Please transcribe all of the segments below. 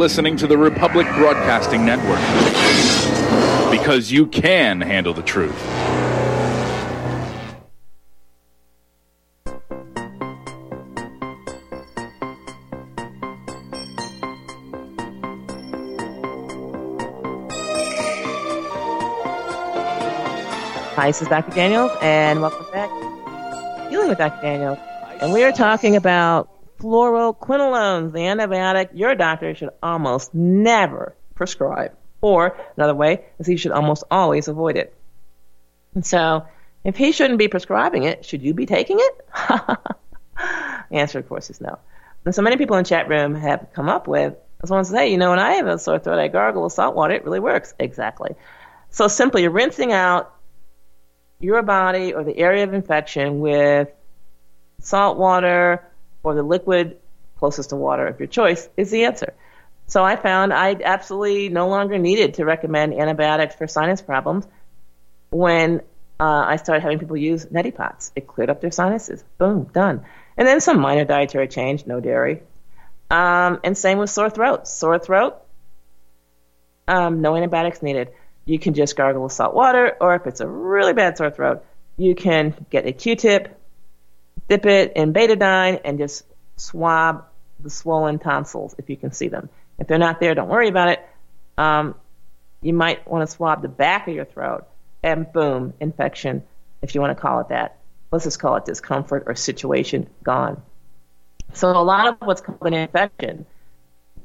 listening to the Republic Broadcasting Network because you can handle the truth. Hi, this is Dr. Daniels, and welcome back to Healing with Dr. Daniels. And we are talking about fluoroquinolones, the antibiotic your doctor should almost never prescribe. Or another way is he should almost always avoid it. And so, if he shouldn't be prescribing it, should you be taking it? the answer, of course, is no. And so many people in chat room have come up with, I just want to say, you know, when I have a sore throat, I gargle with salt water. It really works. Exactly. So simply rinsing out your body or the area of infection with salt water, or the liquid closest to water of your choice is the answer. So I found I absolutely no longer needed to recommend antibiotics for sinus problems when uh, I started having people use neti pots. It cleared up their sinuses. Boom, done. And then some minor dietary change, no dairy. Um, and same with sore throat. Sore throat, um, no antibiotics needed. You can just gargle with salt water, or if it's a really bad sore throat, you can get a Q-tip, dip it in betadine and just swab the swollen tonsils if you can see them. If they're not there, don't worry about it. Um, you might want to swab the back of your throat, and boom, infection, if you want to call it that. Let's just call it discomfort or situation gone. So a lot of what's called an infection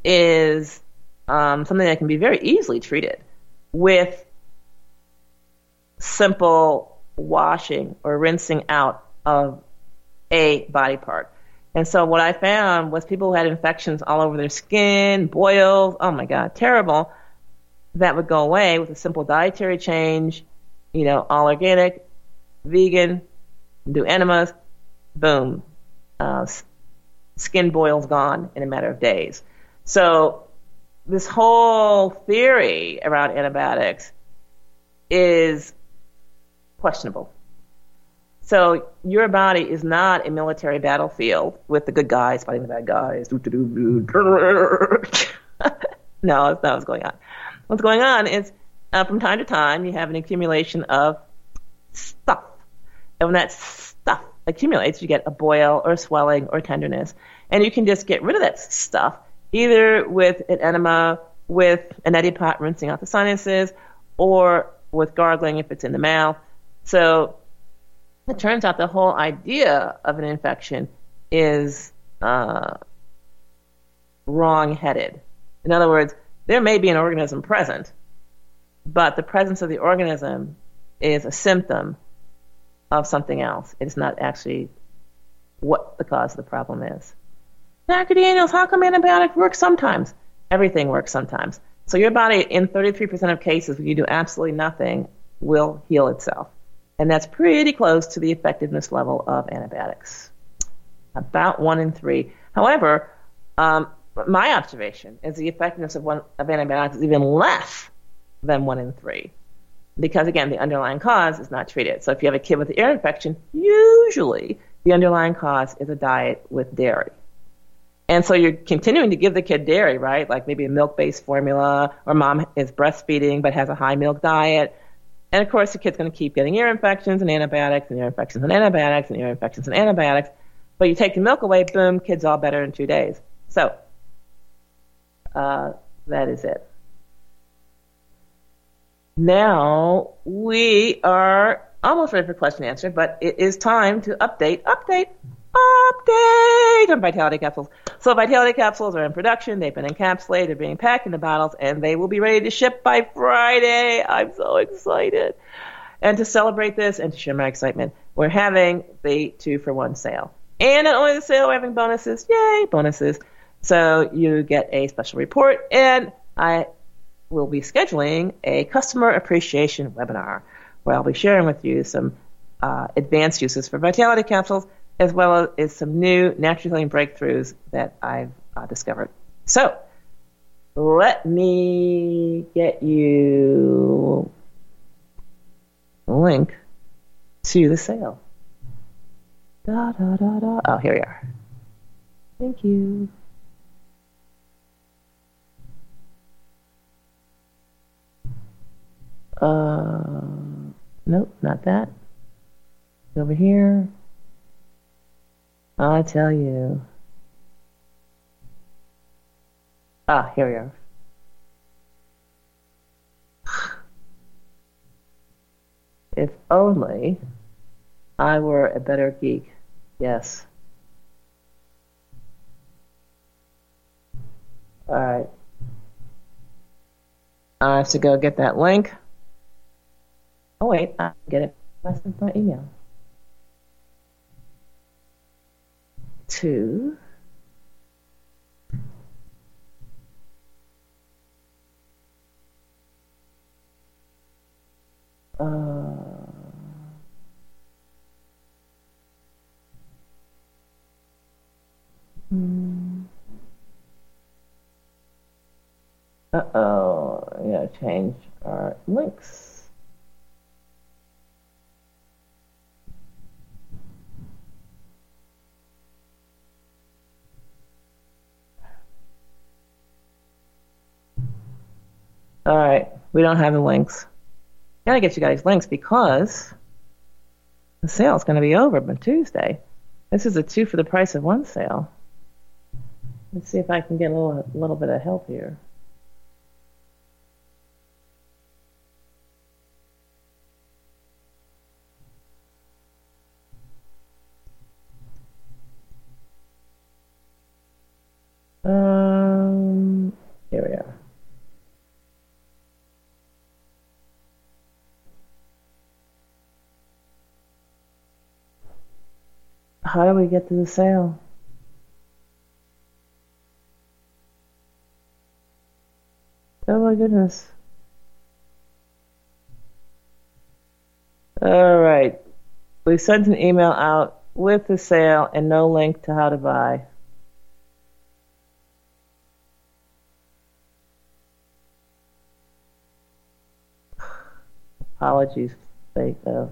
is um, something that can be very easily treated with simple washing or rinsing out of a body part. And so what I found was people who had infections all over their skin, boils, oh my God, terrible, that would go away with a simple dietary change, you know, all organic, vegan, do enemas, boom, uh, skin boils gone in a matter of days. So this whole theory around antibiotics is questionable. So your body is not a military battlefield with the good guys fighting the bad guys. no, that's not what's going on. What's going on is uh, from time to time you have an accumulation of stuff. And when that stuff accumulates, you get a boil or swelling or tenderness. And you can just get rid of that stuff either with an enema, with an neti pot rinsing out the sinuses, or with gargling if it's in the mouth. So it turns out the whole idea of an infection is uh, wrong headed. In other words, there may be an organism present, but the presence of the organism is a symptom of something else. It's not actually what the cause of the problem is. Dr. Daniels, how come antibiotics work sometimes? Everything works sometimes. So your body, in 33% of cases, when you do absolutely nothing, will heal itself and that's pretty close to the effectiveness level of antibiotics. About one in three. However, um, my observation is the effectiveness of, one, of antibiotics is even less than one in three. Because again, the underlying cause is not treated. So if you have a kid with an ear infection, usually the underlying cause is a diet with dairy. And so you're continuing to give the kid dairy, right? Like maybe a milk based formula, or mom is breastfeeding but has a high milk diet. And of course, the kid's going to keep getting ear infections and antibiotics and ear infections and antibiotics and ear infections and antibiotics. But you take the milk away, boom, kid's all better in two days. So uh, that is it. Now we are almost ready for question and answer, but it is time to update, update, update on Vitality capsules. So Vitality capsules are in production. They've been encapsulated. They're being packed into bottles, and they will be ready to ship by Friday. I'm so excited. And to celebrate this and to share my excitement, we're having the two for one sale. And not only the sale, we're having bonuses. Yay, bonuses. So you get a special report, and I will be scheduling a customer appreciation webinar where I'll be sharing with you some uh, advanced uses for Vitality capsules as well as some new natural healing breakthroughs that I've uh, discovered. So, let me get you a link to the sale. Da, da, da, da. Oh, here we are. Thank you. Uh, nope, not that. Over here. I tell you. Ah, here we are. If only I were a better geek. Yes. All right. I have to go get that link. Oh wait, I get it. I my email. To uh, hmm. Uh-oh, I gotta change our links. All right, we don't have the links. Gotta get you guys links because the sale's gonna be over by Tuesday. This is a two for the price of one sale. Let's see if I can get a little, a little bit of help here. How do we get to the sale? Oh my goodness. All right. We sent an email out with the sale and no link to how to buy. Apologies. They, uh,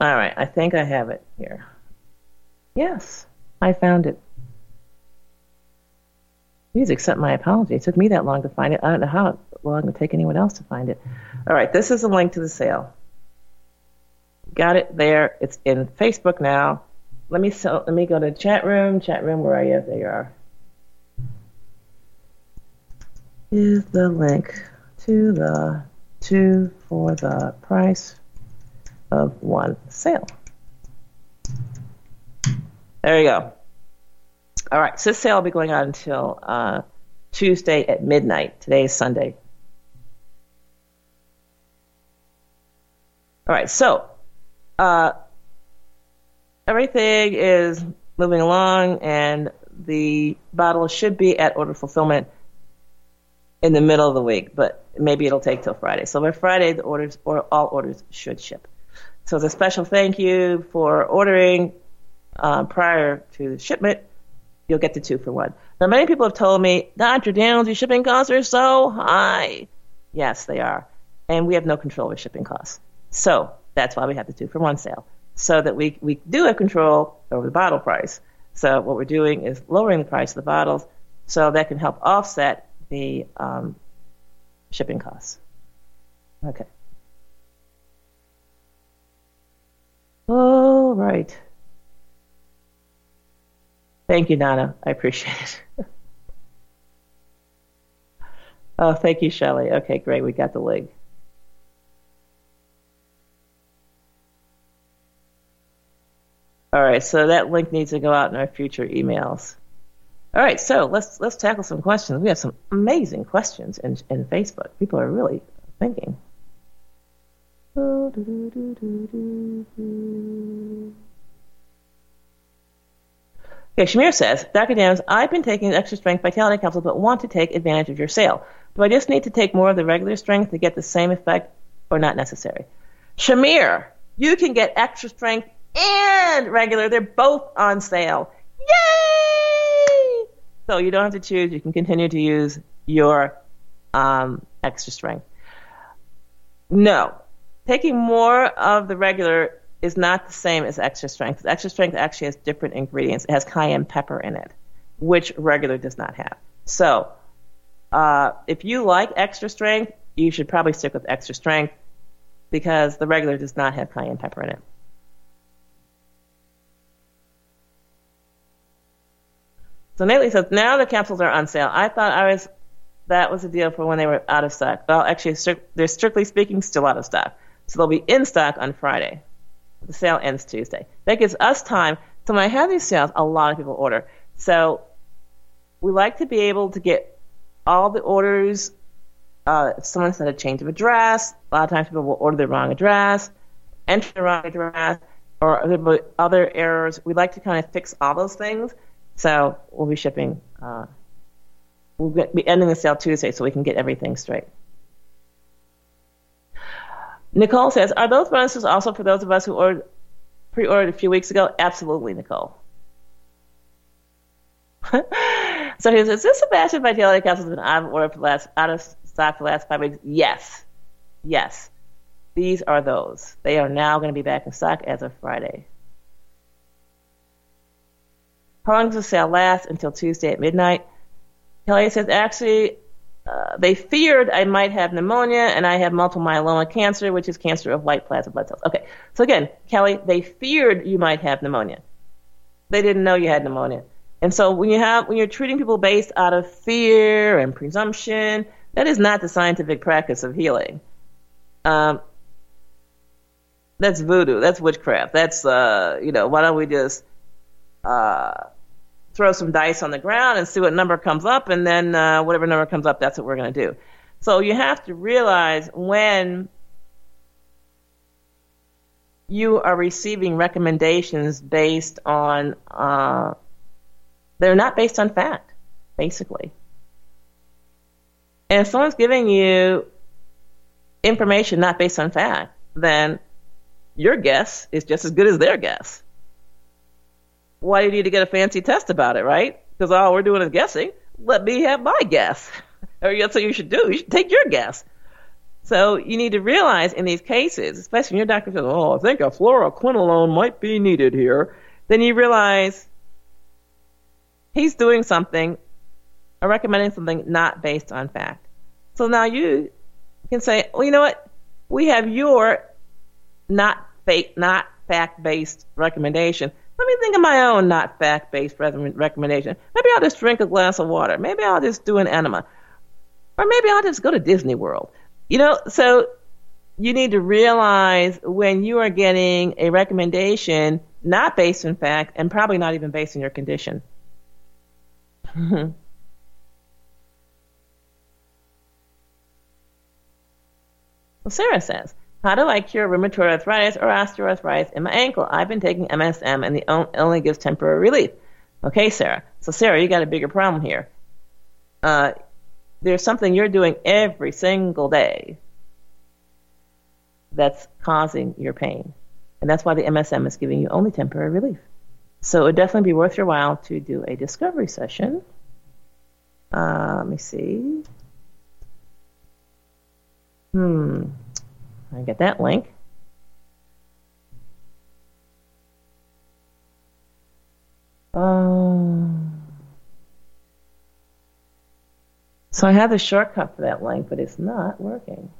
all right, I think I have it here. Yes, I found it. Please accept my apology. It took me that long to find it. I don't know how long it would take anyone else to find it. All right, this is a link to the sale. Got it there. It's in Facebook now. Let me so, let me go to chat room. Chat room, where are you? There you are. Is the link to the two for the price of one sale. There you go. All right, so this sale will be going on until uh, Tuesday at midnight. Today is Sunday. All right, so uh, everything is moving along, and the bottle should be at order fulfillment in the middle of the week, but maybe it'll take till Friday. So by Friday, the orders or all orders should ship. So as a special thank you for ordering uh, prior to shipment, you'll get the two for one. Now, many people have told me, Dr. Daniels, your shipping costs are so high. Yes, they are. And we have no control over shipping costs. So that's why we have the two for one sale, so that we, we do have control over the bottle price. So what we're doing is lowering the price of the bottles so that can help offset the um, shipping costs. Okay. All right. Thank you, Nana. I appreciate it. oh, thank you, Shelley. Okay, great. We got the link. All right, so that link needs to go out in our future emails. All right, so let's let's tackle some questions. We have some amazing questions in in Facebook. People are really thinking. Okay, Shamir says, Dr. Dams, I've been taking extra strength vitality capsule but want to take advantage of your sale. Do I just need to take more of the regular strength to get the same effect or not necessary? Shamir, you can get extra strength and regular. They're both on sale. Yay! So you don't have to choose. You can continue to use your um, extra strength. No, taking more of the regular is not the same as extra strength. Extra strength actually has different ingredients. It has cayenne pepper in it, which regular does not have. So, uh, if you like extra strength, you should probably stick with extra strength because the regular does not have cayenne pepper in it. So Natalie says, now the capsules are on sale. I thought I was, that was a deal for when they were out of stock. Well, actually, they're strictly speaking still out of stock. So they'll be in stock on Friday. The sale ends Tuesday. That gives us time. So when I have these sales, a lot of people order. So we like to be able to get all the orders. Uh, if someone said a change of address, a lot of times people will order the wrong address, enter the wrong address, or other, other errors. We like to kind of fix all those things. So we'll be shipping. Uh, we'll be ending the sale Tuesday so we can get everything straight. Nicole says, are those bonuses also for those of us who ordered, pre-ordered a few weeks ago? Absolutely, Nicole. so he says, is this a batch of Vitality capsules been out of order for the last, out of stock for the last five weeks? Yes. Yes. These are those. They are now going to be back in stock as of Friday. How long does the sale last? Until Tuesday at midnight. Kelly says, actually, uh, they feared I might have pneumonia and I have multiple myeloma cancer, which is cancer of white plasma blood cells. Okay, so again, Kelly, they feared you might have pneumonia. They didn't know you had pneumonia. And so when you have when you're treating people based out of fear and presumption, that is not the scientific practice of healing. Um, that's voodoo. That's witchcraft. That's uh, you know, why don't we just uh, throw some dice on the ground and see what number comes up, and then uh, whatever number comes up, that's what we're going to do. So you have to realize when you are receiving recommendations based on uh, they're not based on fact, basically. And if someone's giving you information not based on fact, then your guess is just as good as their guess. Why do you need to get a fancy test about it, right? Because all we're doing is guessing. Let me have my guess. or that's what you should do. You should take your guess. So you need to realize in these cases, especially when your doctor says, "Oh, I think a fluoroquinolone might be needed here," then you realize he's doing something or recommending something not based on fact. So now you can say, well, you know what? We have your not fake, not fact based recommendation. Let me think of my own not fact based recommendation. Maybe I'll just drink a glass of water. Maybe I'll just do an enema. Or maybe I'll just go to Disney World. You know, so you need to realize when you are getting a recommendation not based in fact and probably not even based on your condition. well, Sarah says, how do I cure rheumatoid arthritis or osteoarthritis in my ankle? I've been taking MSM and the only gives temporary relief. Okay, Sarah. So, Sarah, you got a bigger problem here. Uh, there's something you're doing every single day that's causing your pain. And that's why the MSM is giving you only temporary relief. So it would definitely be worth your while to do a discovery session. Uh, let me see. Hmm. I get that link. Um, so I have the shortcut for that link, but it's not working.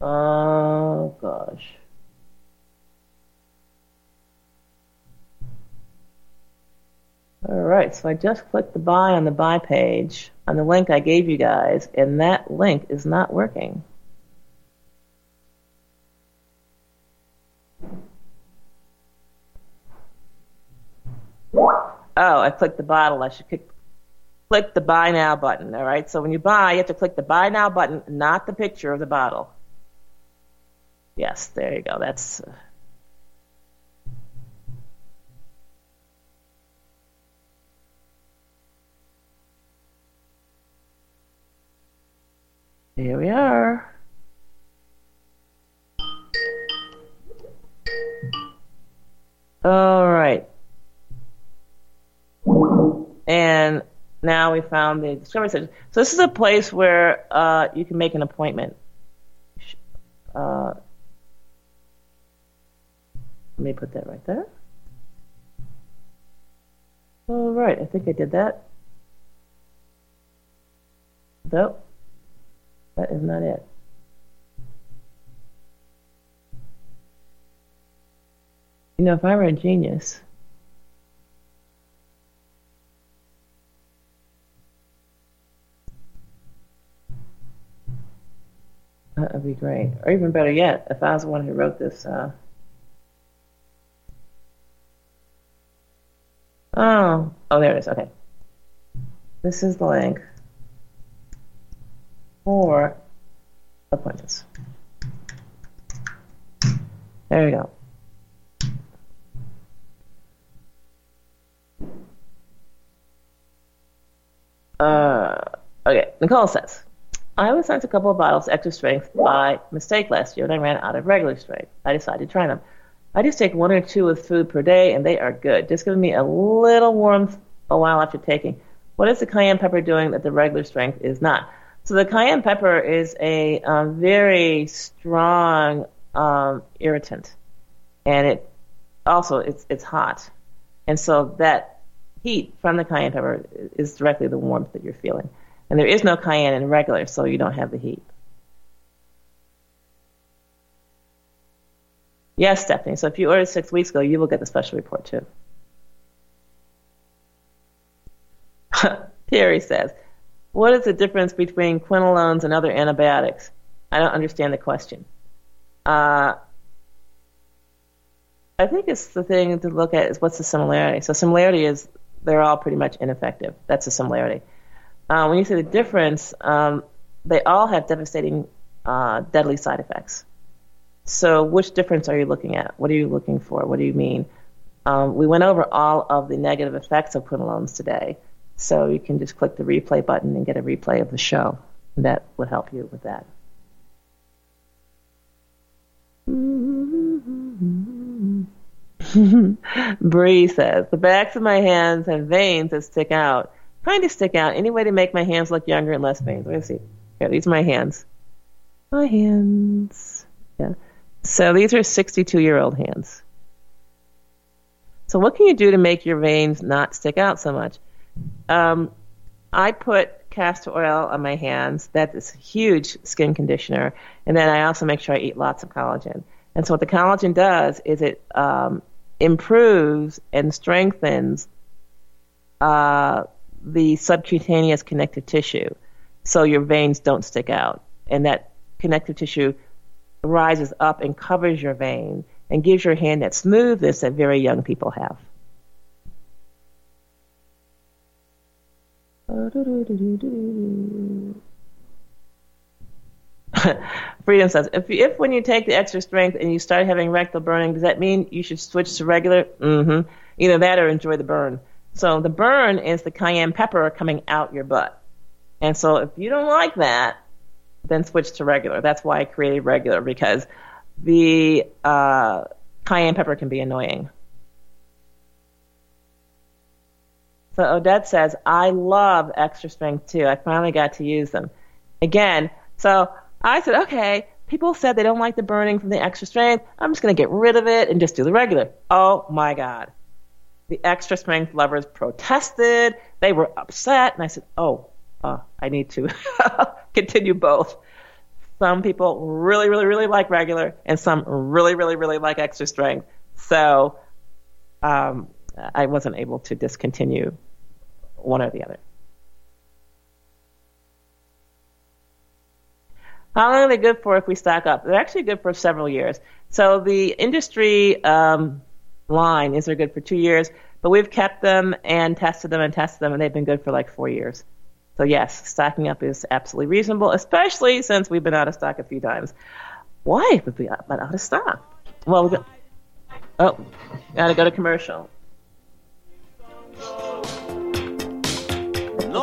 Oh gosh. Alright, so I just clicked the buy on the buy page on the link I gave you guys, and that link is not working. Oh, I clicked the bottle. I should click, click the buy now button. All right. So when you buy, you have to click the buy now button, not the picture of the bottle. Yes, there you go. That's. Uh... Here we are. All right. And now we found the Discovery Center. So this is a place where uh, you can make an appointment. Uh, let me put that right there. All right, I think I did that. Nope, that is not it. You know, if I were a genius, that would be great. Or even better yet, if I was the one who wrote this. Uh... Oh, oh, there it is. Okay. This is the link for appointments. There you go. Uh, okay, Nicole says, I was sent a couple of bottles extra strength by mistake last year and I ran out of regular strength. I decided to try them. I just take one or two with food per day and they are good. Just giving me a little warmth a while after taking. What is the cayenne pepper doing that the regular strength is not? So the cayenne pepper is a um, very strong um, irritant, and it also it's it's hot, and so that heat from the cayenne pepper is directly the warmth that you're feeling. And there is no cayenne in regular, so you don't have the heat. Yes, Stephanie. So if you ordered six weeks ago, you will get the special report too. Terry says, What is the difference between quinolones and other antibiotics? I don't understand the question. Uh, I think it's the thing to look at is what's the similarity. So similarity is they're all pretty much ineffective. That's a similarity. Uh, when you say the difference, um, they all have devastating, uh, deadly side effects. So, which difference are you looking at? What are you looking for? What do you mean? Um, we went over all of the negative effects of quinolones today, so you can just click the replay button and get a replay of the show. That would help you with that. Bree says, the backs of my hands have veins that stick out. Kind of stick out. Any way to make my hands look younger and less veins. Let me see. Here, these are my hands. My hands. Yeah. So these are 62 year old hands. So what can you do to make your veins not stick out so much? Um, I put castor oil on my hands. That is a huge skin conditioner. And then I also make sure I eat lots of collagen. And so what the collagen does is it um, improves and strengthens uh, the subcutaneous connective tissue so your veins don't stick out. And that connective tissue rises up and covers your vein and gives your hand that smoothness that very young people have. Freedom says, if, if when you take the extra strength and you start having rectal burning, does that mean you should switch to regular? Mm-hmm. Either that or enjoy the burn. So the burn is the cayenne pepper coming out your butt. And so if you don't like that, then switch to regular. That's why I created regular because the uh, cayenne pepper can be annoying. So Odette says, I love extra strength too. I finally got to use them. Again, so I said, okay, people said they don't like the burning from the extra strength. I'm just going to get rid of it and just do the regular. Oh my God. The extra strength lovers protested. They were upset. And I said, oh, uh, I need to continue both. Some people really, really, really like regular, and some really, really, really like extra strength. So um, I wasn't able to discontinue one or the other. How long are they good for if we stock up? They're actually good for several years. So the industry um, line is they're good for two years, but we've kept them and tested them and tested them, and they've been good for like four years. So yes, stocking up is absolutely reasonable, especially since we've been out of stock a few times. Why would we been out of stock? Well, we got, oh, gotta go to commercial. No,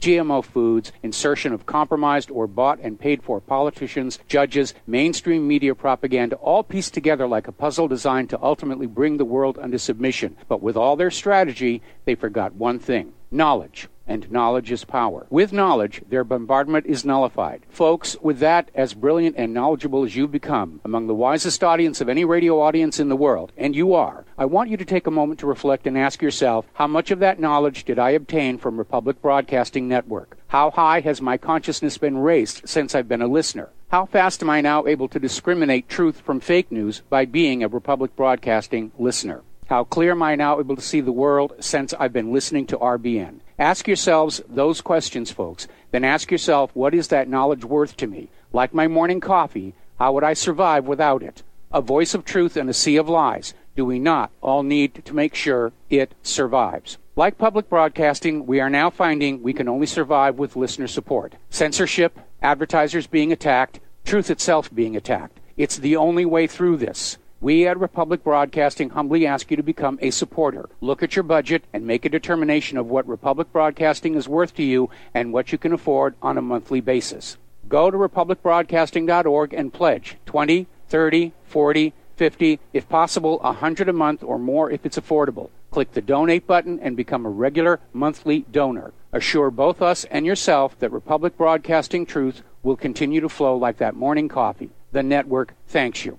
GMO foods, insertion of compromised or bought and paid for politicians, judges, mainstream media propaganda, all pieced together like a puzzle designed to ultimately bring the world under submission. But with all their strategy, they forgot one thing knowledge and knowledge is power. With knowledge, their bombardment is nullified. Folks, with that, as brilliant and knowledgeable as you become, among the wisest audience of any radio audience in the world, and you are, I want you to take a moment to reflect and ask yourself, how much of that knowledge did I obtain from Republic Broadcasting Network? How high has my consciousness been raised since I've been a listener? How fast am I now able to discriminate truth from fake news by being a Republic Broadcasting listener? How clear am I now able to see the world since I've been listening to RBN? Ask yourselves those questions, folks. Then ask yourself, what is that knowledge worth to me? Like my morning coffee, how would I survive without it? A voice of truth in a sea of lies. Do we not all need to make sure it survives? Like public broadcasting, we are now finding we can only survive with listener support. Censorship, advertisers being attacked, truth itself being attacked. It's the only way through this. We at Republic Broadcasting humbly ask you to become a supporter. Look at your budget and make a determination of what Republic Broadcasting is worth to you and what you can afford on a monthly basis. Go to republicbroadcasting.org and pledge 20, 30, 40, 50, if possible 100 a month or more if it's affordable. Click the donate button and become a regular monthly donor. Assure both us and yourself that Republic Broadcasting Truth will continue to flow like that morning coffee. The network thanks you.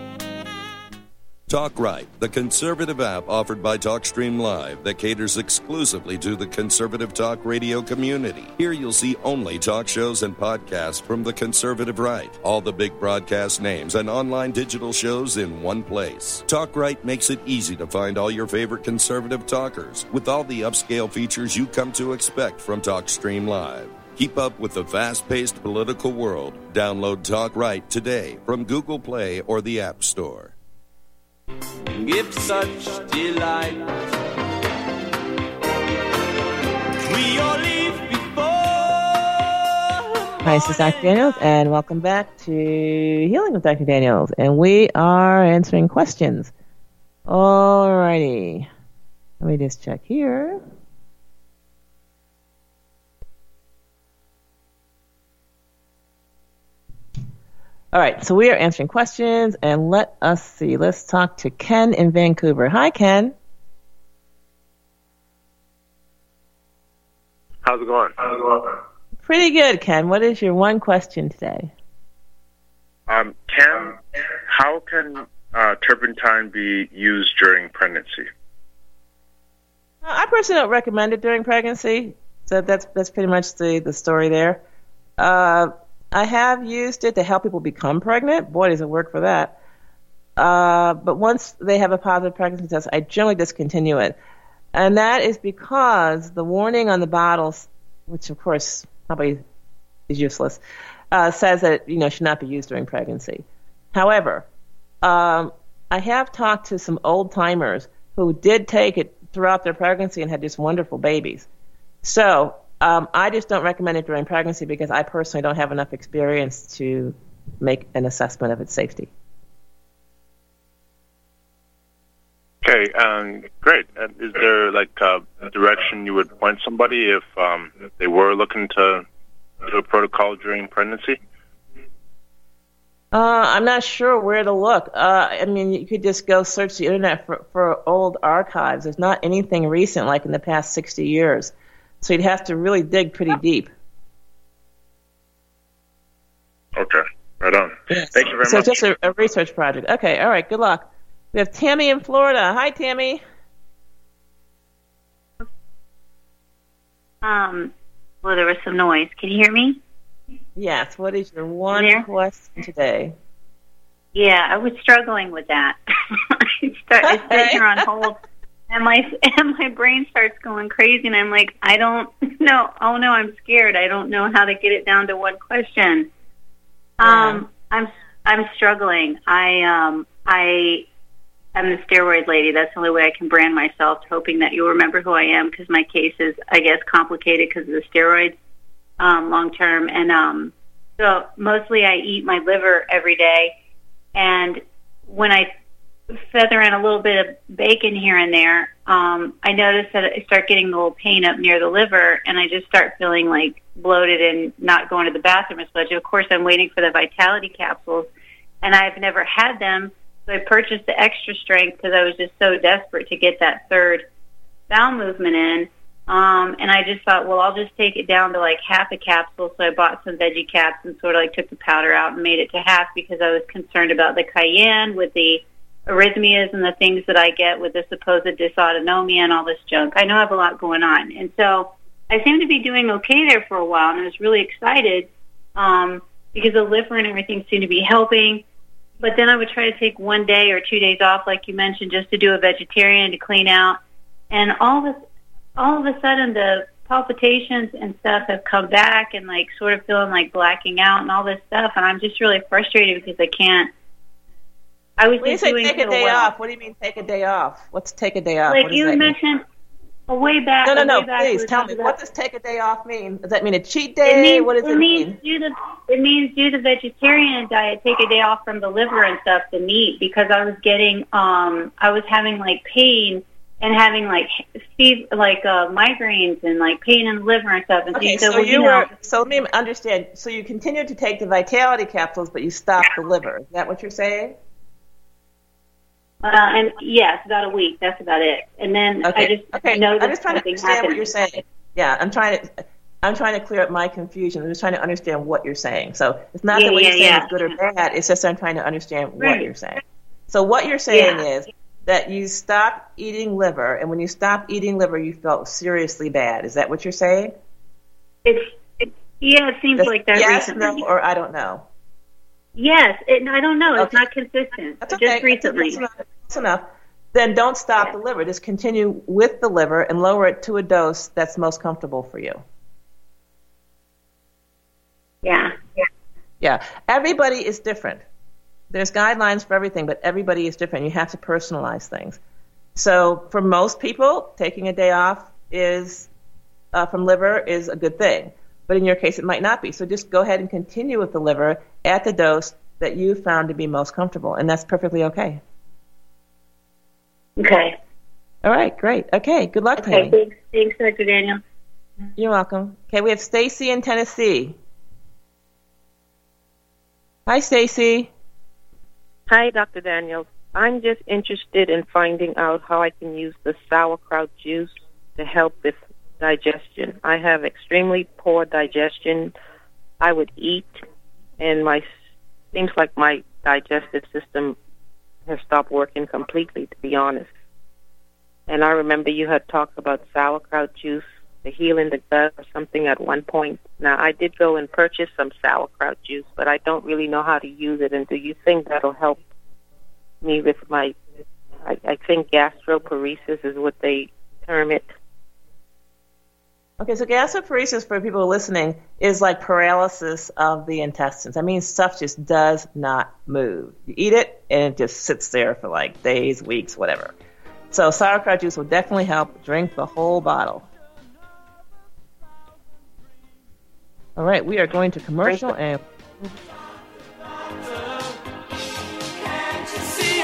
Talk Right, the conservative app offered by TalkStream Live that caters exclusively to the conservative talk radio community. Here you'll see only talk shows and podcasts from the conservative right, all the big broadcast names and online digital shows in one place. Talk Right makes it easy to find all your favorite conservative talkers with all the upscale features you come to expect from TalkStream Live. Keep up with the fast paced political world. Download Talk Right today from Google Play or the App Store give such delight. We all leave before. Hi, this is Dr. Daniels, and welcome back to Healing with Dr. Daniels. And we are answering questions. Alrighty. Let me just check here. All right, so we are answering questions, and let us see. Let's talk to Ken in Vancouver. Hi, Ken. How's it going? How's it going? Pretty good, Ken. What is your one question today? Um, can how can uh, turpentine be used during pregnancy? Uh, I personally don't recommend it during pregnancy. So that's that's pretty much the the story there. Uh, I have used it to help people become pregnant. Boy, does it work for that. Uh, but once they have a positive pregnancy test, I generally discontinue it. And that is because the warning on the bottles, which of course probably is useless, uh, says that you know should not be used during pregnancy. However, um, I have talked to some old timers who did take it throughout their pregnancy and had just wonderful babies. So um, I just don't recommend it during pregnancy because I personally don't have enough experience to make an assessment of its safety. Okay, um, great. And is there like a direction you would point somebody if um, they were looking to do a protocol during pregnancy? Uh, I'm not sure where to look. Uh, I mean, you could just go search the internet for, for old archives. There's not anything recent like in the past 60 years. So you'd have to really dig pretty deep. Okay, right on. Yes. Thank you very so much. So just a, a, research project. Okay, all right, good luck. We have Tammy in Florida. Hi, Tammy. Um, well, there was some noise. Can you hear me? Yes. What is your one There? question today? Yeah, I was struggling with that. I start I sit here on hold, and my and my brain starts going crazy, and I'm like, I don't know. Oh no, I'm scared. I don't know how to get it down to one question. Um, I'm I'm struggling. I um I am the steroid lady. That's the only way I can brand myself, hoping that you'll remember who I am because my case is, I guess, complicated because of the steroids um, long term. And um, so mostly I eat my liver every day, and when I feather in a little bit of bacon here and there, um, I notice that I start getting a little pain up near the liver, and I just start feeling like bloated and not going to the bathroom as much. Of course, I'm waiting for the vitality capsules, and I've never had them, so I purchased the extra strength because I was just so desperate to get that third bowel movement in. Um, and I just thought, well, I'll just take it down to like half a capsule. So I bought some veggie caps and sort of like took the powder out and made it to half because I was concerned about the cayenne with the arrhythmias and the things that I get with the supposed dysautonomia and all this junk. I know I have a lot going on. And so I seemed to be doing okay there for a while and I was really excited um, because the liver and everything seemed to be helping. But then I would try to take one day or two days off, like you mentioned, just to do a vegetarian to clean out. And all of a, all of a sudden, the palpitations and stuff have come back, and like sort of feeling like blacking out and all this stuff. And I'm just really frustrated because I can't. I was When you say take a day well. off, what do you mean take a day off? What's take a day off? Like What does you that mean? mentioned, a way back. No, no, no. Please tell me. about- What does take a day off mean? Does that mean a cheat It day? means, what does it, means mean? do the it means do the vegetarian diet, take a day off from the liver and stuff, the meat, because I was getting um I was having like pain and having like fev- like uh migraines and like pain in the liver and stuff. And Okay, so, so well, you know, were. So let me understand. So you continued to take the vitality capsules, but you stopped the liver. Is that what you're saying? Uh, and yes, about a week. That's about it. And then Okay. I just okay. noticed I'm just trying to understand happened. what you're saying. Yeah, I'm trying to. I'm trying to clear up my confusion. I'm just trying to understand what you're saying. So it's not Yeah, that what yeah, you're saying yeah. is good or bad. It's just I'm trying to understand what you're saying. So what you're saying is that you stopped eating liver, and when you stopped eating liver, you felt seriously bad. Is that what you're saying? It's it, yeah, it seems Just like that yes, recently. no, or I don't know. Yes, it, I don't know. It's not consistent. That's Just okay. That's- recently. That's enough. That's enough. Then don't stop the liver. Just continue with the liver and lower it to a dose that's most comfortable for you. Yeah. yeah. Yeah. Everybody is different. There's guidelines for everything, but everybody is different. You have to personalize things. So for most people, taking a day off is uh, from liver is a good thing. But in your case, it might not be. So just go ahead and continue with the liver at the dose that you found to be most comfortable, and that's perfectly okay. Okay. All right, great. Okay, good luck, Okay. Tammy. Thanks, thanks, Dr. Daniel. You're welcome. Okay, we have Stacy in Tennessee. Hi, Stacy. Hi, Dr. Daniels. I'm just interested in finding out how I can use the sauerkraut juice to help with digestion. I have extremely poor digestion. I would eat, and my seems like my digestive system has stopped working completely. To be honest, and I remember you had talked about sauerkraut juice, the healing the gut, or something at one point. Now I did go and purchase some sauerkraut juice, but I don't really know how to use it. And do you think that'll help me with my? I, I think gastroparesis is what they term it. Okay, so gastroparesis for people listening is like paralysis of the intestines. I mean, stuff just does not move. You eat it, and it just sits there for like days, weeks, whatever. So sauerkraut juice will definitely help. Drink the whole bottle. All right, we are going to commercial and See,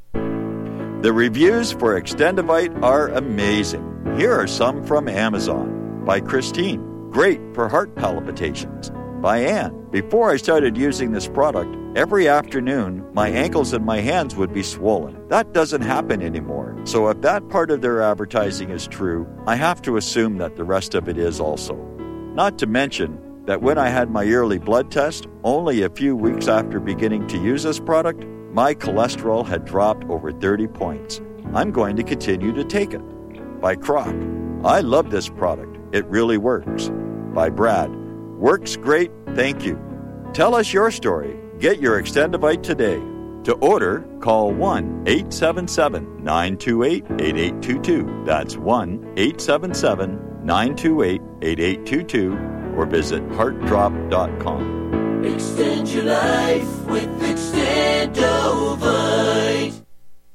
The reviews for Extendovite are amazing. Here are some from Amazon. By Christine. Great for heart palpitations. By Anne. Before I started using this product, every afternoon my ankles and my hands would be swollen. That doesn't happen anymore. So if that part of their advertising is true, I have to assume that the rest of it is also. Not to mention that when I had my yearly blood test, only a few weeks after beginning to use this product, my cholesterol had dropped over 30 points. I'm going to continue to take it. By Croc. I love this product. It really works. By Brad. Works great, thank you. Tell us your story. Get your Extendovite today. To order, call 1 877 928 8822. That's 1 877 928 8822 or visit heartdrop.com. Extend your life with Extendovite.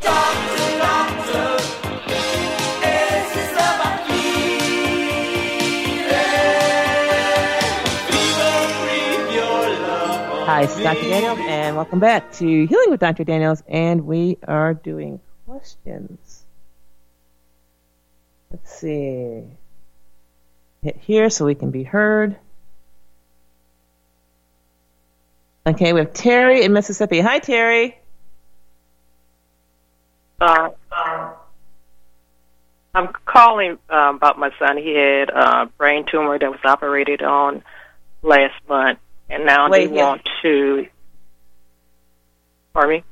Hi, is Dr. Daniels, and welcome back to Healing with Dr. Daniels, and we are doing questions. Let's see. Hit here so we can be heard. Okay, we have Terry in Mississippi. Hi, Terry. Uh, I'm calling uh, about my son. He had a brain tumor that was operated on last month, and now Wait, they yeah. want to. Pardon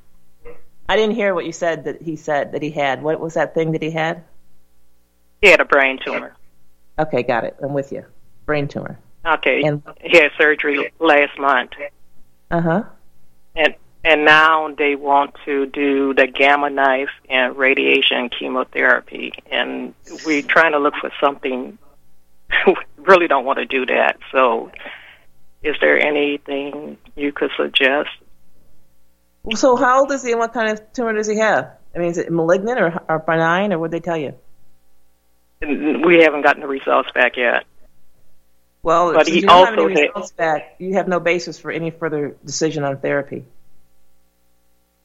me? I didn't hear what you said that he said that he had. What was that thing that he had? He had a brain tumor. Okay, got it. I'm with you. Brain tumor. Okay, And- he had surgery last month, Uh huh. and and now they want to do the gamma knife and radiation chemotherapy, and we're trying to look for something. we really don't want to do that. So, is there anything you could suggest? So how old is he and what kind of tumor does he have? I mean, is it malignant or, or benign or what did they tell you? We haven't gotten the results back yet. Well, But since he you have also any had- results back, you have no basis for any further decision on therapy.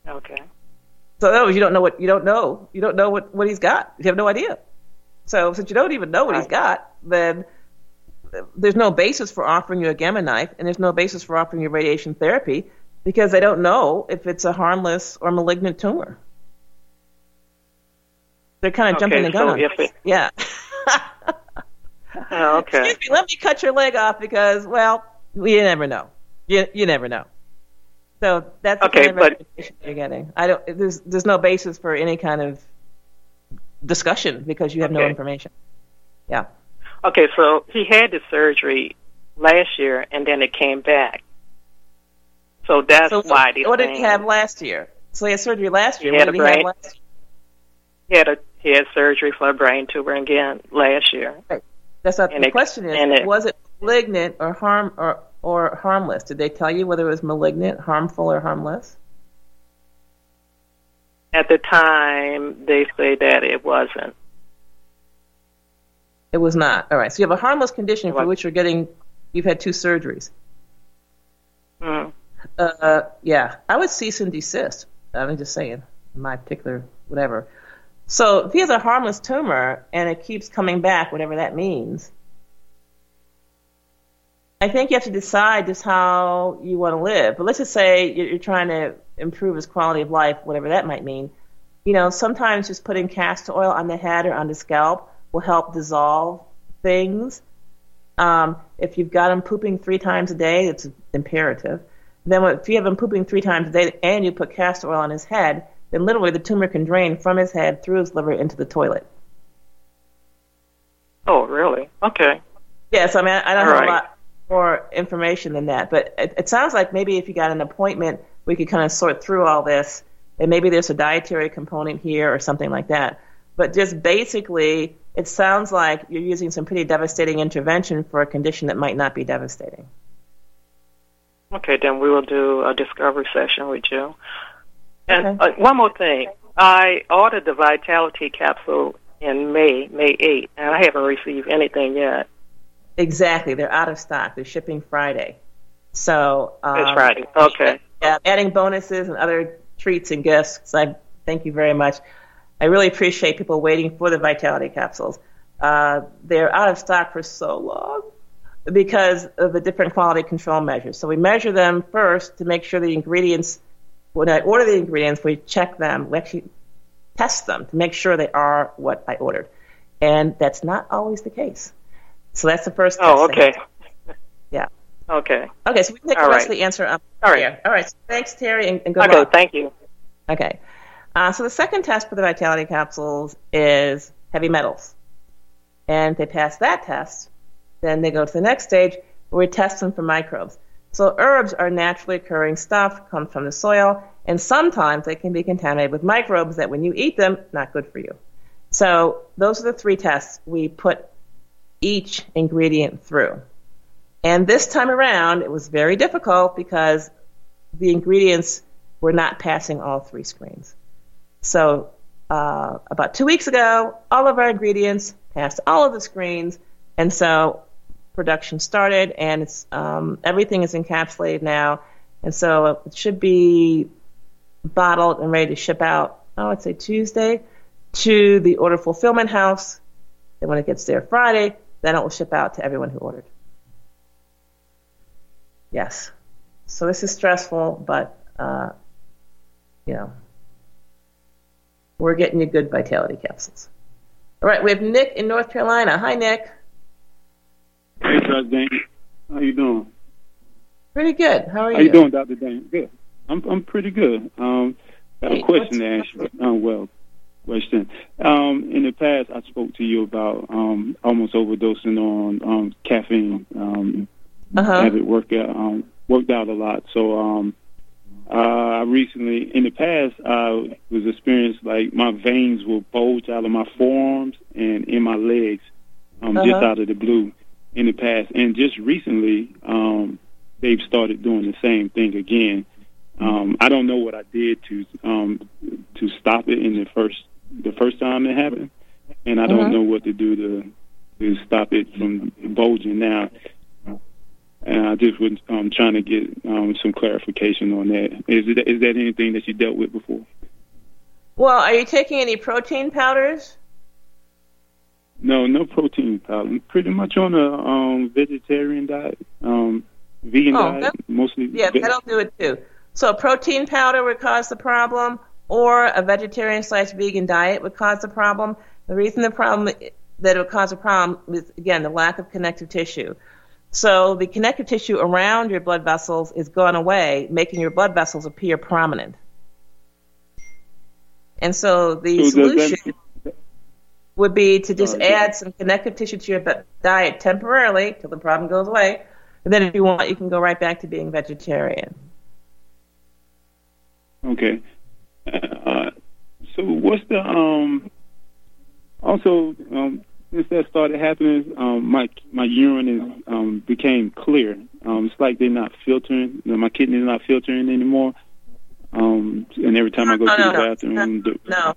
Okay. So no, you don't know what you don't know. You don't know what, what he's got. You have no idea. So since you don't even know what he's got, then there's no basis for offering you a gamma knife, and there's no basis for offering you radiation therapy because they don't know if it's a harmless or malignant tumor. They're kind of jumping the gun so it- Yeah. Oh, okay. Excuse me, let me cut your leg off because, well, you never know. You, you never know. So that's the kind of but- information you're getting. I don't. There's there's no basis for any kind of discussion because you have no information. Yeah. Okay, so he had the surgery last year, and then it came back. So that's So why they what did he have last year? So he had surgery last year. He had what a did he have brain- last year? he had a he had surgery for a brain tumor again last year. Right. That's not And the it- question. Is it- was it malignant or harm or or harmless? Did they tell you whether it was malignant, harmful, or harmless? At the time, they say that it wasn't. It was not. All right. So you have a harmless condition for which you're getting. You've had two surgeries. Mm. Uh, yeah, I would cease and desist. I'm just saying, my particular whatever. So if he has a harmless tumor and it keeps coming back, whatever that means, I think you have to decide just how you want to live. But let's just say you're, trying to improve his quality of life, whatever that might mean. You know, sometimes just putting castor oil on the head or on the scalp will help dissolve things. Um, if you've got him pooping three times a day, it's imperative. Then if you have him pooping three times a day and you put castor oil on his head, then literally the tumor can drain from his head through his liver into the toilet. Oh, really? Okay. Yes, I mean I don't All have right. a lot more information than that, but it, it sounds like maybe if you got an appointment, we could kind of sort through all this, and maybe there's a dietary component here or something like that. But just basically, it sounds like you're using some pretty devastating intervention for a condition that might not be devastating. Okay, then we will do a discovery session with you. And Okay. uh, one more thing. I ordered the Vitality capsule in May, May 8th, and I haven't received anything yet. Exactly, they're out of stock. They're shipping Friday, so um, It's Friday. Okay. yeah, adding bonuses and other treats and gifts. So I thank you very much. I really appreciate people waiting for the Vitality capsules. Uh, they're out of stock for so long because of the different quality control measures. So we measure them first to make sure the ingredients. When I order the ingredients, we check them. We actually test them to make sure they are what I ordered, and that's not always the case. So that's the first. Oh, okay. Yeah. Okay. Okay, so we can take All the rest right. of the answer up All right. All right. So thanks, Terry, and, and good Okay, luck. thank you. Okay. Uh, so the second test for the Vitality capsules is heavy metals. And if they pass that test, then they go to the next stage where we test them for microbes. So herbs are naturally occurring stuff, come from the soil, and sometimes they can be contaminated with microbes that when you eat them, not good for you. So those are the three tests we put each ingredient through. And this time around, it was very difficult because the ingredients were not passing all three screens. So uh, about two weeks ago, all of our ingredients passed all of the screens, and so production started, and it's um, everything is encapsulated now, and so it should be bottled and ready to ship out. Oh, I'd say Tuesday to the order fulfillment house. And when it gets there Friday, then it will ship out to everyone who ordered. Yes. So this is stressful, but uh, you know, we're getting you good vitality capsules. All right, we have Nick in North Carolina. Hi, Nick. Hey, Dr. Dane. How you doing? Pretty good. How are you? How you? doing, Dr. Dane? Good. I'm I'm pretty good. Um, got Hey, a question to ask you. Oh, well, question. Um, in the past, I spoke to you about um almost overdosing on um caffeine. Um, Uh-huh. have it work out um worked out a lot. So um, uh, I recently in the past I was experienced like my veins will bulge out of my forearms and in my legs, um, just Uh-huh. out of the blue in the past. And just recently, um, they've started doing the same thing again. Um, I don't know what I did to um, to stop it in the first the first time it happened, and I don't Mhm. know what to do to to stop it from bulging now. And I just was um, trying to get um, some clarification on that. Is it is that anything that you dealt with before? Well, are you taking any protein powders? No, no protein powder. Pretty much on a um, vegetarian diet, um, vegan Oh, diet, mostly. Yeah, veg- that'll do it too. So protein powder would cause the problem, or a vegetarian slash vegan diet would cause the problem. The reason the problem that it would cause a problem is again the lack of connective tissue. So the connective tissue around your blood vessels is gone away, making your blood vessels appear prominent. And so the So that- solution would be to just Sorry, add some connective tissue to your diet temporarily till the problem goes away. And then if you want, you can go right back to being vegetarian. Okay. Uh, so what's the um? Also, um, since that started happening, um, my my urine is um became clear. Um, it's like they're not filtering. You know, my kidneys are not filtering anymore. Um, and every time I go No, to no, the no. bathroom, the, No,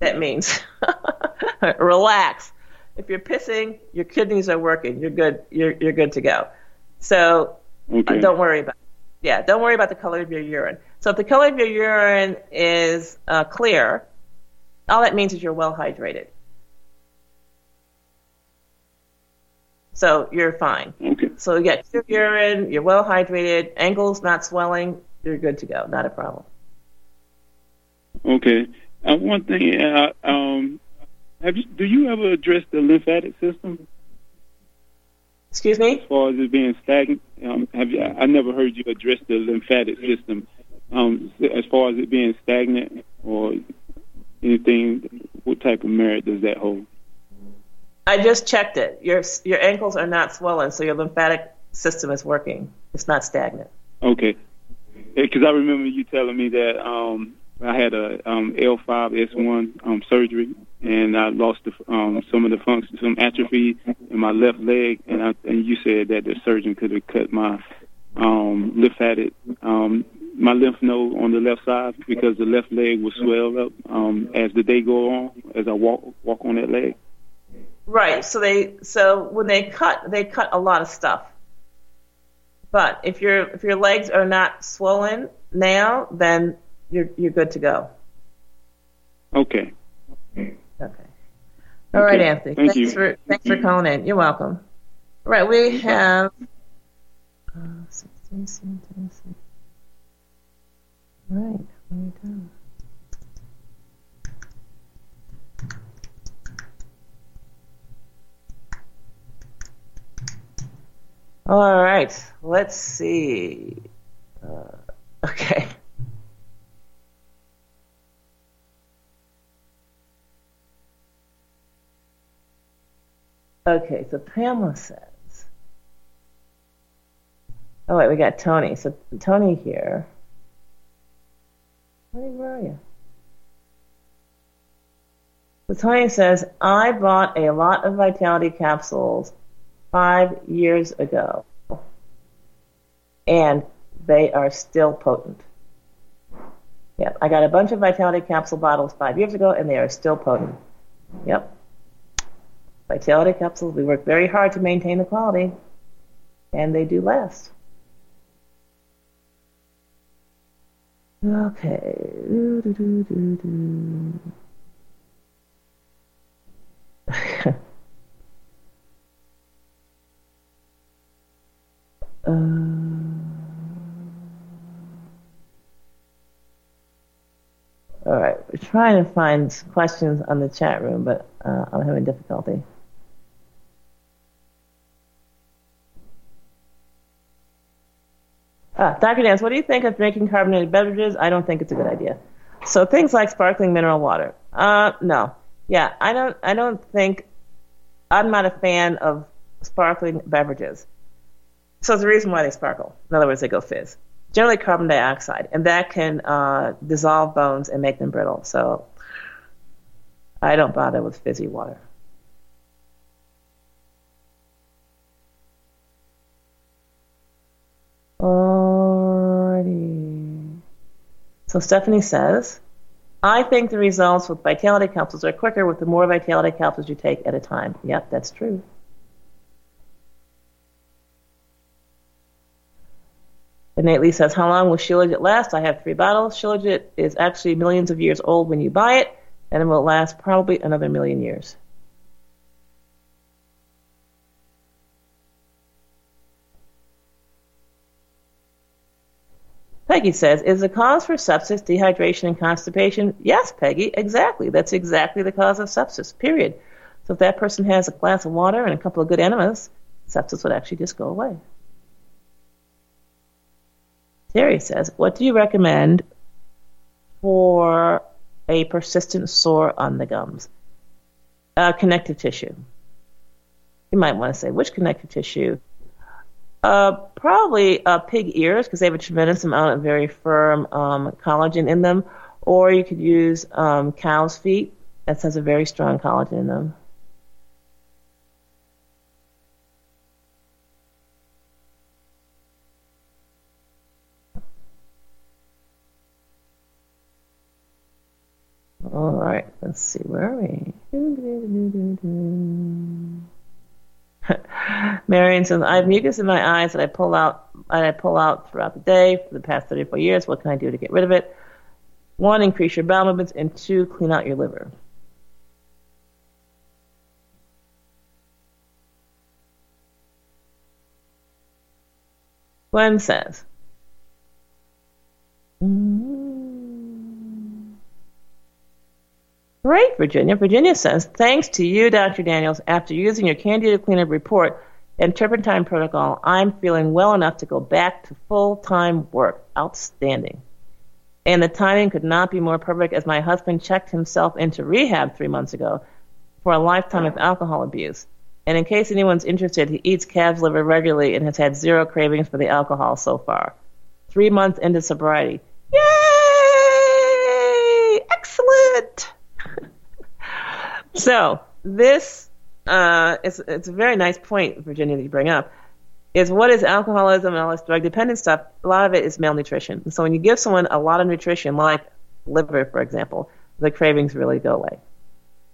that means relax. If you're pissing, your kidneys are working. You're good. You're you're good to go. So uh, don't worry about. Yeah, don't worry about the color of your urine. So if the color of your urine is uh, clear, all that means is you're well hydrated. So you're fine. Okay. So you got clear urine, you're well hydrated, ankles not swelling, you're good to go. Not a problem. Okay. One thing, uh, um, have you, do you ever address the lymphatic system? Excuse me. As far as it being stagnant, um, have you? I never heard you address the lymphatic system. Um, as far as it being stagnant or anything, what type of merit does that hold? I just checked it. Your your ankles are not swollen, so your lymphatic system is working. It's not stagnant. Okay. Because I remember you telling me that um, I had a um, L5S1 um, surgery, and I lost the, um, some of the function, some atrophy in my left leg, and, I, and you said that the surgeon could have cut my um, lymphatic, um, my lymph node on the left side because the left leg was swelled up um, as the day go on, as I walk walk on that leg. Right. So they so when they cut, they cut a lot of stuff. But if your if your legs are not swollen now, then you're you're good to go. Okay. Okay. All right, Okay. Anthony. Thank thanks you. for thanks for calling in. You're welcome. All right, we have. Uh, 16, 17, 17. Right, what are we doing? All right, let's see. Uh, okay. Okay, so Pamela says. Oh wait, we got Tony. So Tony here. Tony, where are you? So Tony says, I bought a lot of Vitality capsules five years ago, and they are still potent. Yep, I got a bunch of Vitality capsule bottles five years ago, and they are still potent. Yep. Vitality capsules, we work very hard to maintain the quality, and they do last. Okay. Uh, all right, we're trying to find questions on the chat room, but uh, I'm having difficulty. Ah, Dr. Dance, what do you think of drinking carbonated beverages? I don't think it's a good idea. So things like sparkling mineral water. Uh, no. Yeah, I don't. I don't think. I'm not a fan of sparkling beverages. So there's a reason why they sparkle. In other words, they go fizz. Generally, carbon dioxide, and that can uh, dissolve bones and make them brittle. So I don't bother with fizzy water. Alrighty. So Stephanie says, I think the results with vitality capsules are quicker with the more vitality capsules you take at a time. Yep, that's true. And Nate says, How long will Shilajit last? I have three bottles. Shilajit is actually millions of years old when you buy it, and it will last probably another million years. Peggy says, Is the cause for sepsis dehydration and constipation? Yes, Peggy, exactly. That's exactly the cause of sepsis, period. So if that person has a glass of water and a couple of good enemas, sepsis would actually just go away. Terry says, What do you recommend for a persistent sore on the gums? Uh, connective tissue. You might want to say, which connective tissue? Uh, probably uh, pig ears because they have a tremendous amount of very firm um, collagen in them. Or you could use um, cow's feet. That has a very strong collagen in them. All right, let's see. Where are we? Marion says, I have mucus in my eyes that I pull out and I pull out throughout the day for the past 34 years. What can I do to get rid of it? One, increase your bowel movements, and two, clean out your liver. Gwen says, mm-hmm. Great, Virginia. Virginia says, thanks to you, Dr. Daniels, after using your Candida Cleaner report and turpentine protocol, I'm feeling well enough to go back to full time work. Outstanding. And the timing could not be more perfect as my husband checked himself into rehab three months ago for a lifetime of alcohol abuse. And in case anyone's interested, he eats calf's liver regularly and has had zero cravings for the alcohol so far. Three months into sobriety. Yay! So, this uh, is it's a very nice point, Virginia, that you bring up. Is what is alcoholism and all this drug dependent stuff? A lot of it is malnutrition. So when you give someone a lot of nutrition, like liver, for example, the cravings really go away.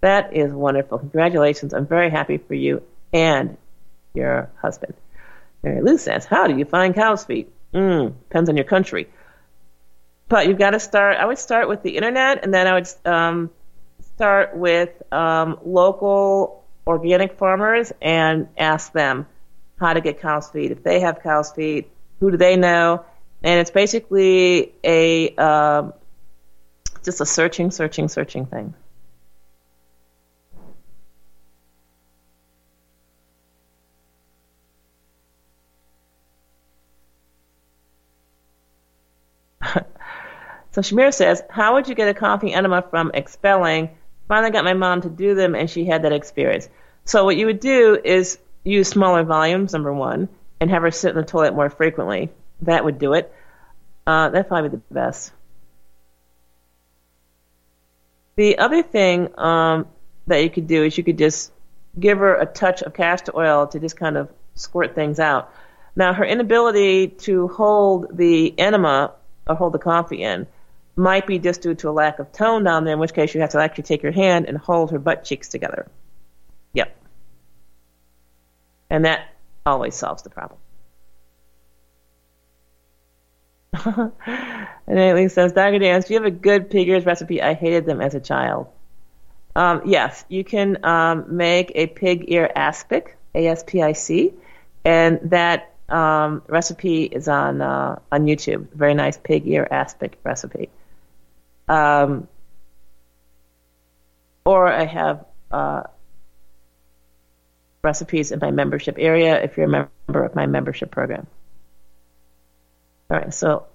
That is wonderful. Congratulations. I'm very happy for you and your husband. Mary Lou says, How do you find cow's feet? Mm, depends on your country. But you've got to start, I would start with the internet, and then I would um, start with um, local organic farmers and ask them how to get cow's feed. If they have cow's feed, who do they know? And it's basically a um, just a searching, searching, searching thing. so Shamir says, How would you get a coffee enema from expelling? Finally got my mom to do them and she had that experience. So what you would do is use smaller volumes, number one, and have her sit in the toilet more frequently. That would do it. Uh, that'd probably be the best. The other thing um, that you could do is you could just give her a touch of castor oil to just kind of squirt things out. Now, her inability to hold the enema or hold the coffee in might be just due to a lack of tone down there, in which case you have to actually take your hand and hold her butt cheeks together. Yep. And that always solves the problem. and Aileen says, Dr. Dance, do you have a good pig ears recipe? I hated them as a child. Um, yes, you can um, make a pig ear aspic, A-S-P-I-C, and that um, recipe is on uh, on YouTube. Very nice pig ear aspic recipe. Um, or I have uh, recipes in my membership area if you're a member of my membership program. All right, so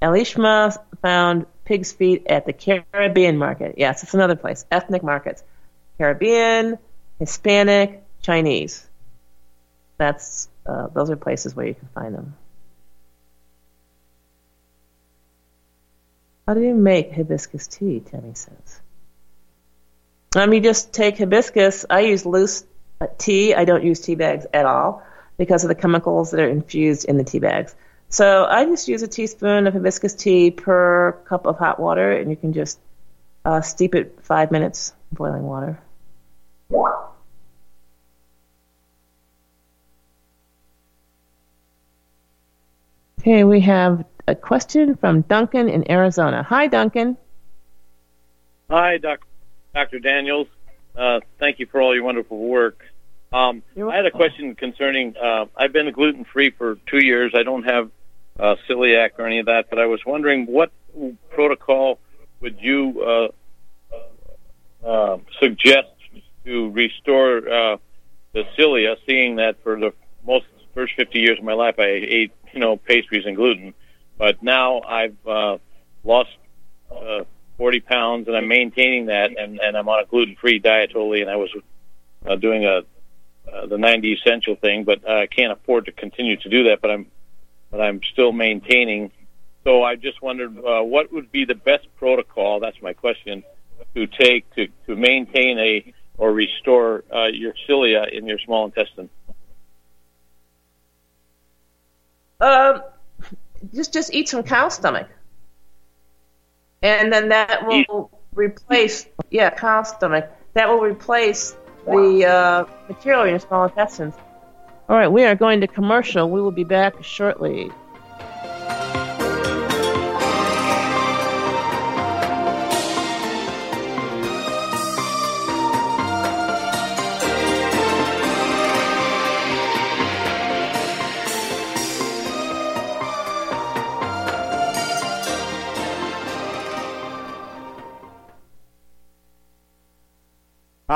Elishma found pig's feet at the Caribbean market. Yes, it's another place. Ethnic markets. Caribbean, Hispanic, Chinese. That's uh, those are places where you can find them. How do you make hibiscus tea? Tammy says. Um, you just take hibiscus. I use loose uh, tea. I don't use tea bags at all because of the chemicals that are infused in the tea bags. So I just use a teaspoon of hibiscus tea per cup of hot water, and you can just uh, steep it five minutes in boiling water. Okay, we have a question from Duncan in Arizona. Hi, Duncan. Hi, Dr. Dr. Daniels. Uh, thank you for all your wonderful work. Um, I had a question concerning. Uh, I've been gluten free for two years. I don't have uh, celiac or any of that, but I was wondering what protocol would you uh, uh, suggest to restore uh, the cilia, seeing that for the most first 50 years of my life, I ate you know pastries and gluten, but now I've uh, lost uh, 40 pounds and I'm maintaining that, and and I'm on a gluten-free diet totally, and I was uh, doing a uh, the 90 essential thing, but I can't afford to continue to do that. But I'm but I'm still maintaining. So I just wondered uh, what would be the best protocol. That's my question to take to to maintain a or restore uh, your cilia in your small intestine. Um, just just eat some cow stomach, and then that will replace yeah cow stomach. That will replace the uh, material in your small intestines. All right, we are going to commercial. We will be back shortly.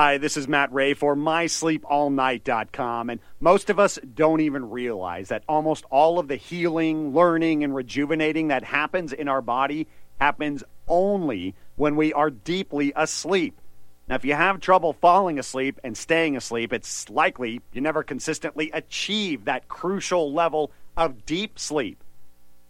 Hi, this is Matt Ray for MySleepAllNight.com. And most of us don't even realize that almost all of the healing, learning, and rejuvenating that happens in our body happens only when we are deeply asleep. Now, if you have trouble falling asleep and staying asleep, it's likely you never consistently achieve that crucial level of deep sleep.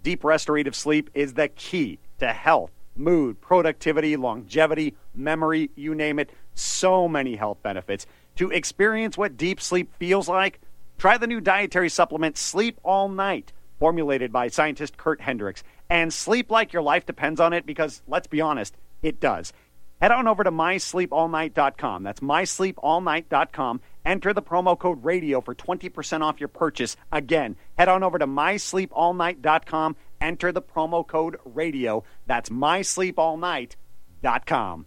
Deep restorative sleep is the key to health, mood, productivity, longevity, memory, you name it so many health benefits. To experience what deep sleep feels like, try the new dietary supplement Sleep All Night, formulated by scientist Kurt Hendricks. And sleep like your life depends on it because, let's be honest, it does. Head on over to mysleepallnight.com. That's mysleepallnight.com. Enter the promo code radio for 20% off your purchase. Again, head on over to mysleepallnight.com. Enter the promo code radio. That's mysleepallnight.com.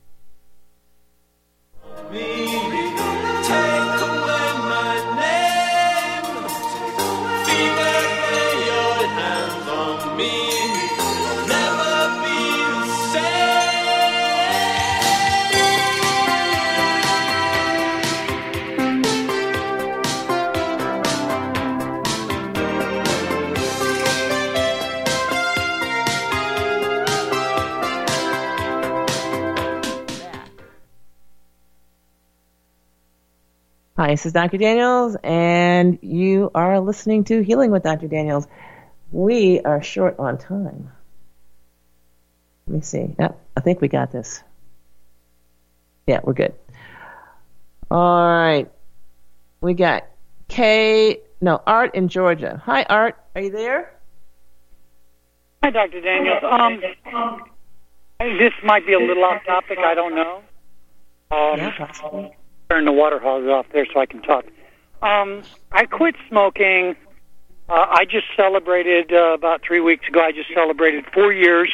Hi, this is Dr. Daniels, and you are listening to Healing with Dr. Daniels. We are short on time. Let me see. Yep, I think we got this. Yeah, we're good. All right. We got Kay No, Art in Georgia. Hi, Art. Are you there? Hi, Dr. Daniels. Um, this might be a little off topic. I don't know. Um, yeah, possibly. Turn the water hose off there so I can talk. Um, I quit smoking. Uh, I just celebrated uh, about three weeks ago. I just celebrated four years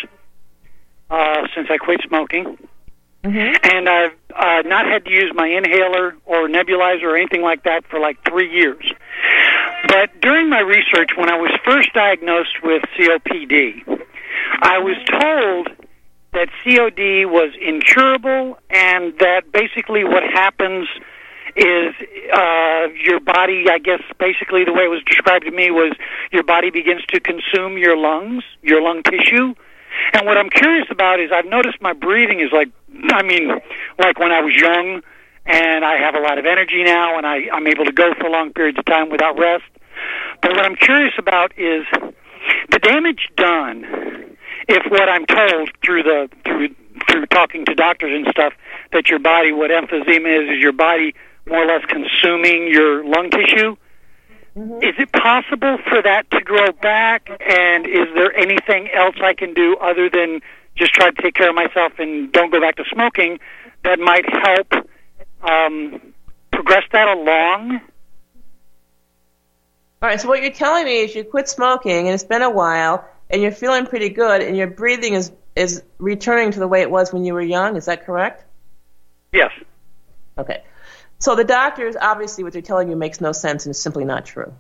uh, since I quit smoking, and I've uh, not had to use my inhaler or nebulizer or anything like that for like three years. But during my research, when I was first diagnosed with COPD, I was told that COPD was incurable and that basically what happens is uh, your body, I guess basically the way it was described to me was your body begins to consume your lungs, your lung tissue. And what I'm curious about is I've noticed my breathing is like, I mean, like when I was young and I have a lot of energy now and I, I'm able to go for long periods of time without rest. But what I'm curious about is the damage done if what I'm told through the through through talking to doctors and stuff that your body what emphysema is is your body more or less consuming your lung tissue. Is it possible for that to grow back? And is there anything else I can do other than just try to take care of myself and don't go back to smoking that might help um, progress that along? All right, so what you're telling me is you quit smoking and it's been a while and you're feeling pretty good and your breathing is is returning to the way it was when you were young. Is that correct? Yes. Okay. So the doctors obviously what they're telling you makes no sense and is simply not true.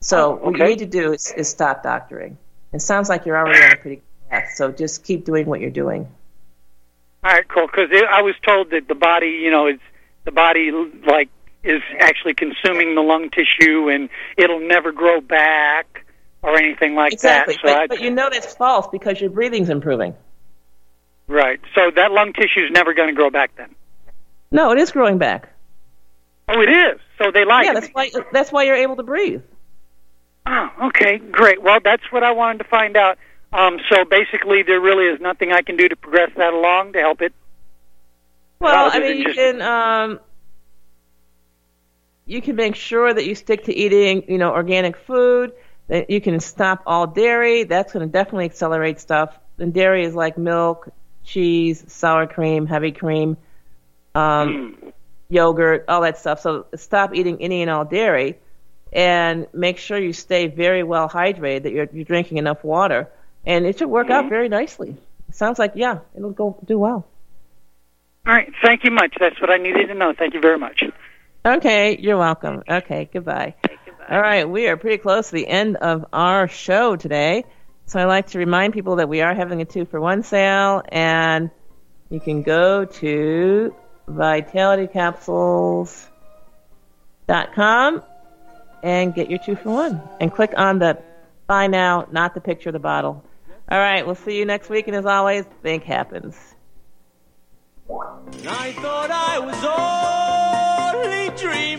So Oh, what you need to do is, is stop doctoring. It sounds like you're already on a pretty good path. So just keep doing what you're doing. All right, cool. Because I was told that the body, you know, it's the body like is actually consuming the lung tissue and it'll never grow back or anything like exactly. that. So but, but you know that's false because your breathing's improving. right. So that lung tissue is never going to grow back then. No, it is growing back. Oh, it is. So they lied yeah, that's me. why that's why you're able to breathe. Oh, okay, great. Well, that's what I wanted to find out. Um, so basically, there really is nothing I can do to progress that along to help it. Well, I mean, you just- can um, you can make sure that you stick to eating, you know, organic food. That you can stop all dairy. That's going to definitely accelerate stuff. And dairy is like milk, cheese, sour cream, heavy cream, um, yogurt, all that stuff. So stop eating any and all dairy, and make sure you stay very well hydrated. That you're you're drinking enough water, and it should work out very nicely. sounds like yeah, it'll go do well. All right. Thank you much. That's what I needed to know. Thank you very much. Okay, you're welcome. Okay, goodbye. All right, we are pretty close to the end of our show today. So I'd like to remind people that we are having a two for one sale, and you can go to vitalitycapsules.com and get your two for one. And click on the buy now, not the picture of the bottle. All right, we'll see you next week, and as always, think happens. I thought I was only dreaming,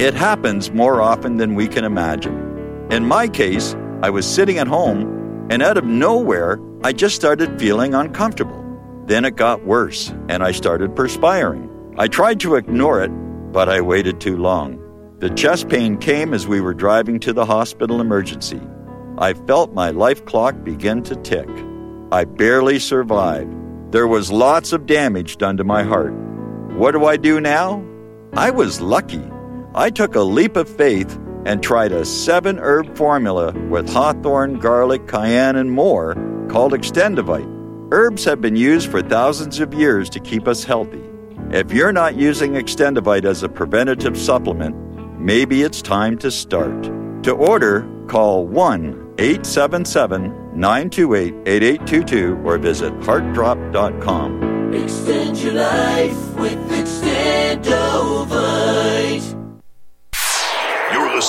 It happens more often than we can imagine. In my case, I was sitting at home, and out of nowhere, I just started feeling uncomfortable. Then it got worse, and I started perspiring. I tried to ignore it, but I waited too long. The chest pain came as we were driving to the hospital emergency. I felt my life clock begin to tick. I barely survived. There was lots of damage done to my heart. What do I do now? I was lucky. I took a leap of faith and tried a seven herb formula with hawthorn, garlic, cayenne, and more called Extendovite. Herbs have been used for thousands of years to keep us healthy. If you're not using Extendovite as a preventative supplement, maybe it's time to start. To order, call 1 877 928 8822 or visit heartdrop.com. Extend your life with Extendovite.